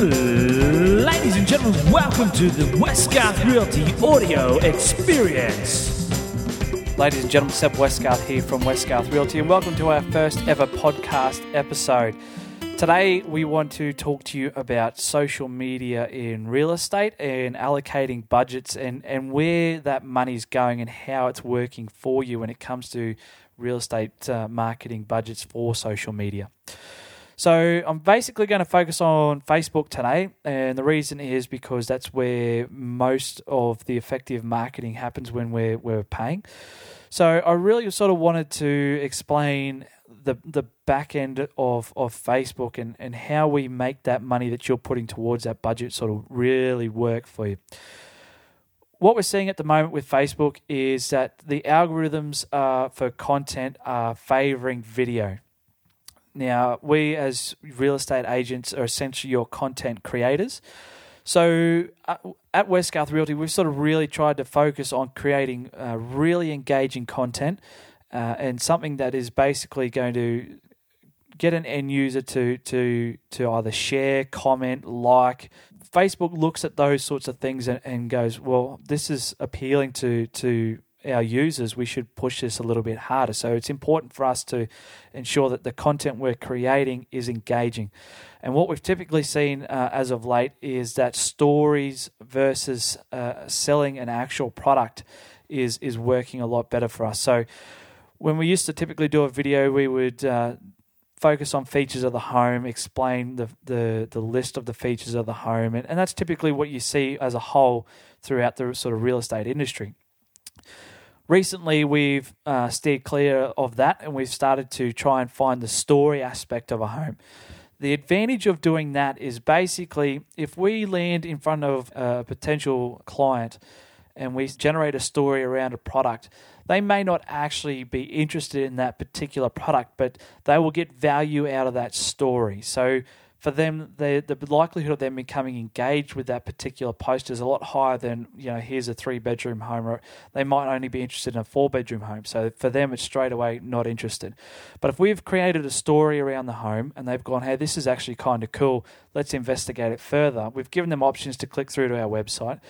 Ladies and gentlemen, welcome to the Westgarth Realty Audio Experience. Ladies and gentlemen, Seb Westgarth here from Westgarth Realty, and welcome to our first ever podcast episode. Today, we want to talk to you about social media in real estate and allocating budgets and, and where that money's going and how it's working for you when it comes to real estate uh, marketing budgets for social media. So I'm basically going to focus on Facebook today, and the reason is because that's where most of the effective marketing happens when we're we're paying. So I really sort of wanted to explain the the back end of, of Facebook and, and how we make that money that you're putting towards that budget sort of really work for you. What we're seeing at the moment with Facebook is that the algorithms uh, for content are favoring video. Now, we as real estate agents are essentially your content creators. So uh, at Westgarth Realty, we've sort of really tried to focus on creating uh, really engaging content uh, and something that is basically going to get an end user to to to either share, comment, like. Facebook looks at those sorts of things and, and goes, well, this is appealing to to our users, we should push this a little bit harder. So it's important for us to ensure that the content we're creating is engaging. And what we've typically seen uh, as of late is that stories versus uh, selling an actual product is is working a lot better for us. So when we used to typically do a video, we would uh, focus on features of the home, explain the, the, the list of the features of the home, and, and that's typically what you see as a whole throughout the sort of real estate industry. Recently, we've uh, steered clear of that and we've started to try and find the story aspect of a home. The advantage of doing that is basically if we land in front of a potential client and we generate a story around a product, they may not actually be interested in that particular product, but they will get value out of that story. So for them, the the likelihood of them becoming engaged with that particular post is a lot higher than you know. Here's a three bedroom home, or they might only be interested in a four bedroom home. So for them, it's straight away not interested. But if we've created a story around the home and they've gone, hey, this is actually kind of cool. Let's investigate it further. We've given them options to click through to our website,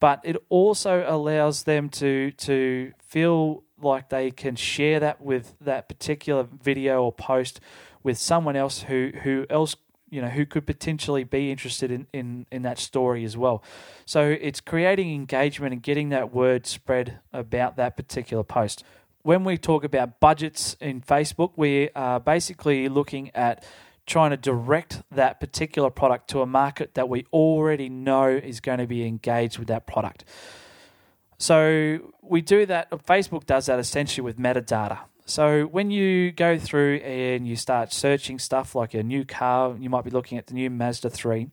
but it also allows them to to feel like they can share that with that particular video or post with someone else who who else you know who could potentially be interested in, in, in that story as well. So it's creating engagement and getting that word spread about that particular post. When we talk about budgets in Facebook, we are basically looking at trying to direct that particular product to a market that we already know is going to be engaged with that product. So we do that, Facebook does that essentially with metadata. So when you go through and you start searching stuff like a new car, you might be looking at the new Mazda 3.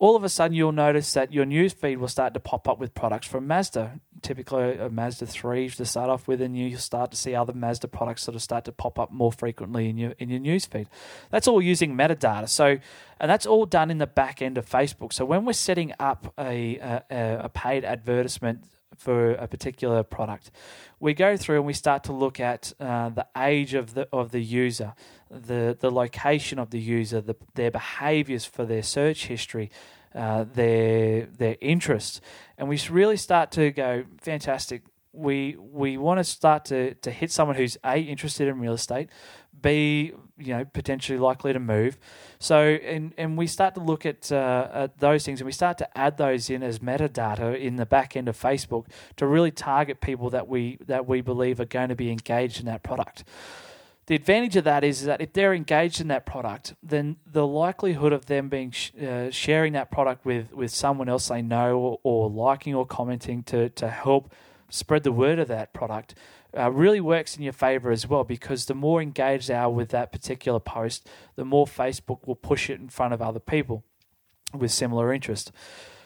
All of a sudden, you'll notice that your news feed will start to pop up with products from Mazda. Typically, a Mazda 3 to start off with, and you'll start to see other Mazda products sort of start to pop up more frequently in your in your news feed. That's all using metadata. So, and that's all done in the back end of Facebook. So when we're setting up a a, a paid advertisement for a particular product, we go through and we start to look at uh, the age of the of the user, the the location of the user, the, their behaviors for their search history, uh, their their interests, and we really start to go fantastic. We we want to start to to hit someone who's a interested in real estate, b you know potentially likely to move. So and and we start to look at, uh, at those things and we start to add those in as metadata in the back end of Facebook to really target people that we that we believe are going to be engaged in that product. The advantage of that is that if they're engaged in that product, then the likelihood of them being sh- uh, sharing that product with, with someone else they know or, or liking or commenting to, to help spread the word of that product uh, really works in your favor as well because the more engaged they are with that particular post, the more Facebook will push it in front of other people with similar interest.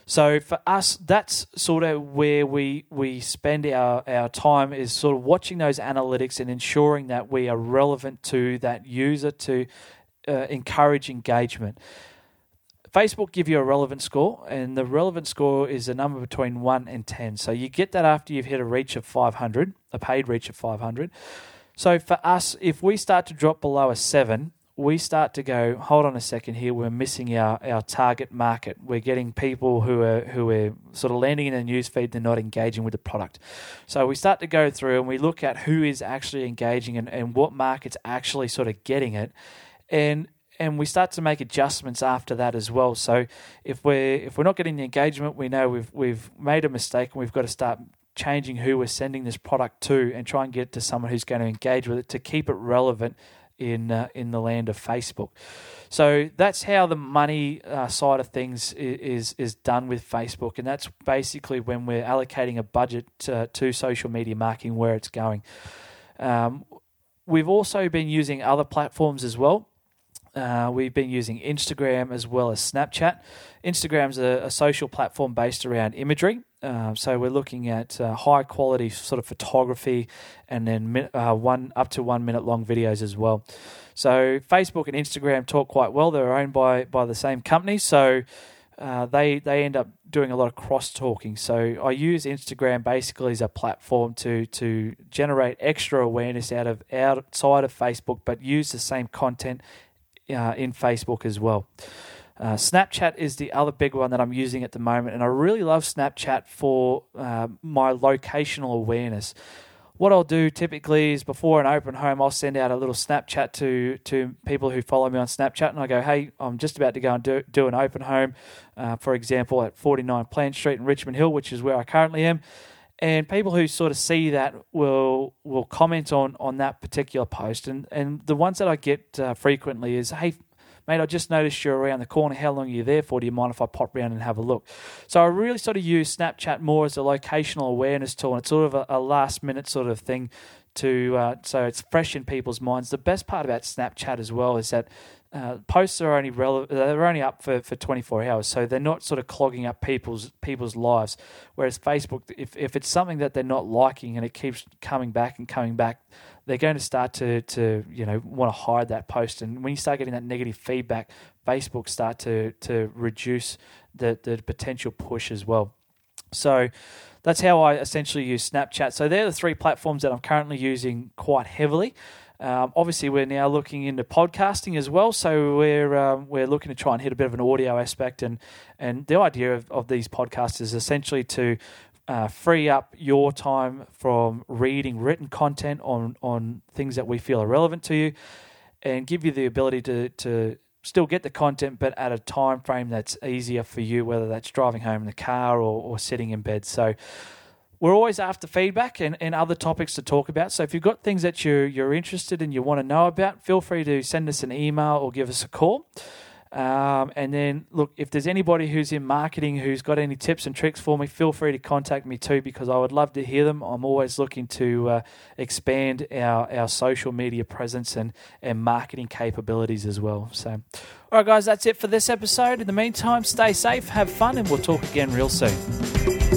So for us, that's sort of where we we spend our, our time is sort of watching those analytics and ensuring that we are relevant to that user to uh, encourage engagement. Facebook give you a relevant score, and the relevant score is a number between 1 and 10. So you get that after you've hit a reach of 500, a paid reach of 500. So for us, if we start to drop below a 7, we start to go, hold on a second here, we're missing our, our target market. We're getting people who are who are sort of landing in a newsfeed, they're not engaging with the product. So we start to go through and we look at who is actually engaging and, and what market's actually sort of getting it. And and we start to make adjustments after that as well. So if we're if we're not getting the engagement, we know we've we've made a mistake and we've got to start changing who we're sending this product to and try and get it to someone who's going to engage with it to keep it relevant in uh, in the land of Facebook. So that's how the money uh, side of things is is done with Facebook, and that's basically when we're allocating a budget to, to social media marketing where it's going. Um, we've also been using other platforms as well. Uh, we've been using Instagram as well as Snapchat. Instagram's a, a social platform based around imagery. Uh, so we're looking at uh, high quality sort of photography, and then uh, one up to one minute long videos as well. So Facebook and Instagram talk quite well. They're owned by by the same company, so uh, they they end up doing a lot of cross talking. So I use Instagram basically as a platform to to generate extra awareness out of outside of Facebook, but use the same content uh, in Facebook as well. Uh, Snapchat is the other big one that I'm using at the moment, and I really love Snapchat for uh, my locational awareness. What I'll do typically is before an open home, I'll send out a little Snapchat to to people who follow me on Snapchat, and I go, "Hey, I'm just about to go and do, do an open home, uh, for example, at 49 Plant Street in Richmond Hill, which is where I currently am." And people who sort of see that will will comment on on that particular post, and and the ones that I get uh, frequently is, "Hey, mate, I just noticed you're around the corner. How long are you there for? Do you mind if I pop around and have a look? So I really sort of use Snapchat more as a locational awareness tool, and it's sort of a, a last minute sort of thing to uh, so it's fresh in people's minds. The best part about Snapchat as well is that uh, posts are only relevant; they're only up for, for 24 hours, so they're not sort of clogging up people's people's lives. Whereas Facebook, if if it's something that they're not liking and it keeps coming back and coming back, they're going to start to to you know want to hide that post. And when you start getting that negative feedback, Facebook start to to reduce the the potential push as well. So that's how I essentially use Snapchat. So they're the three platforms that I'm currently using quite heavily. Um, obviously, we're now looking into podcasting as well, so we're um, we're looking to try and hit a bit of an audio aspect, and and the idea of, of these podcasts is essentially to uh, free up your time from reading written content on on things that we feel are relevant to you, and give you the ability to to still get the content, but at a time frame that's easier for you, whether that's driving home in the car or, or sitting in bed. So. We're always after feedback and, and other topics to talk about. So if you've got things that you're, you're interested in, you want to know about, feel free to send us an email or give us a call. Um, and then, look, if there's anybody who's in marketing who's got any tips and tricks for me, feel free to contact me too because I would love to hear them. I'm always looking to uh, expand our, our social media presence and, and marketing capabilities as well. So, all right, guys, that's it for this episode. In the meantime, stay safe, have fun, and we'll talk again real soon.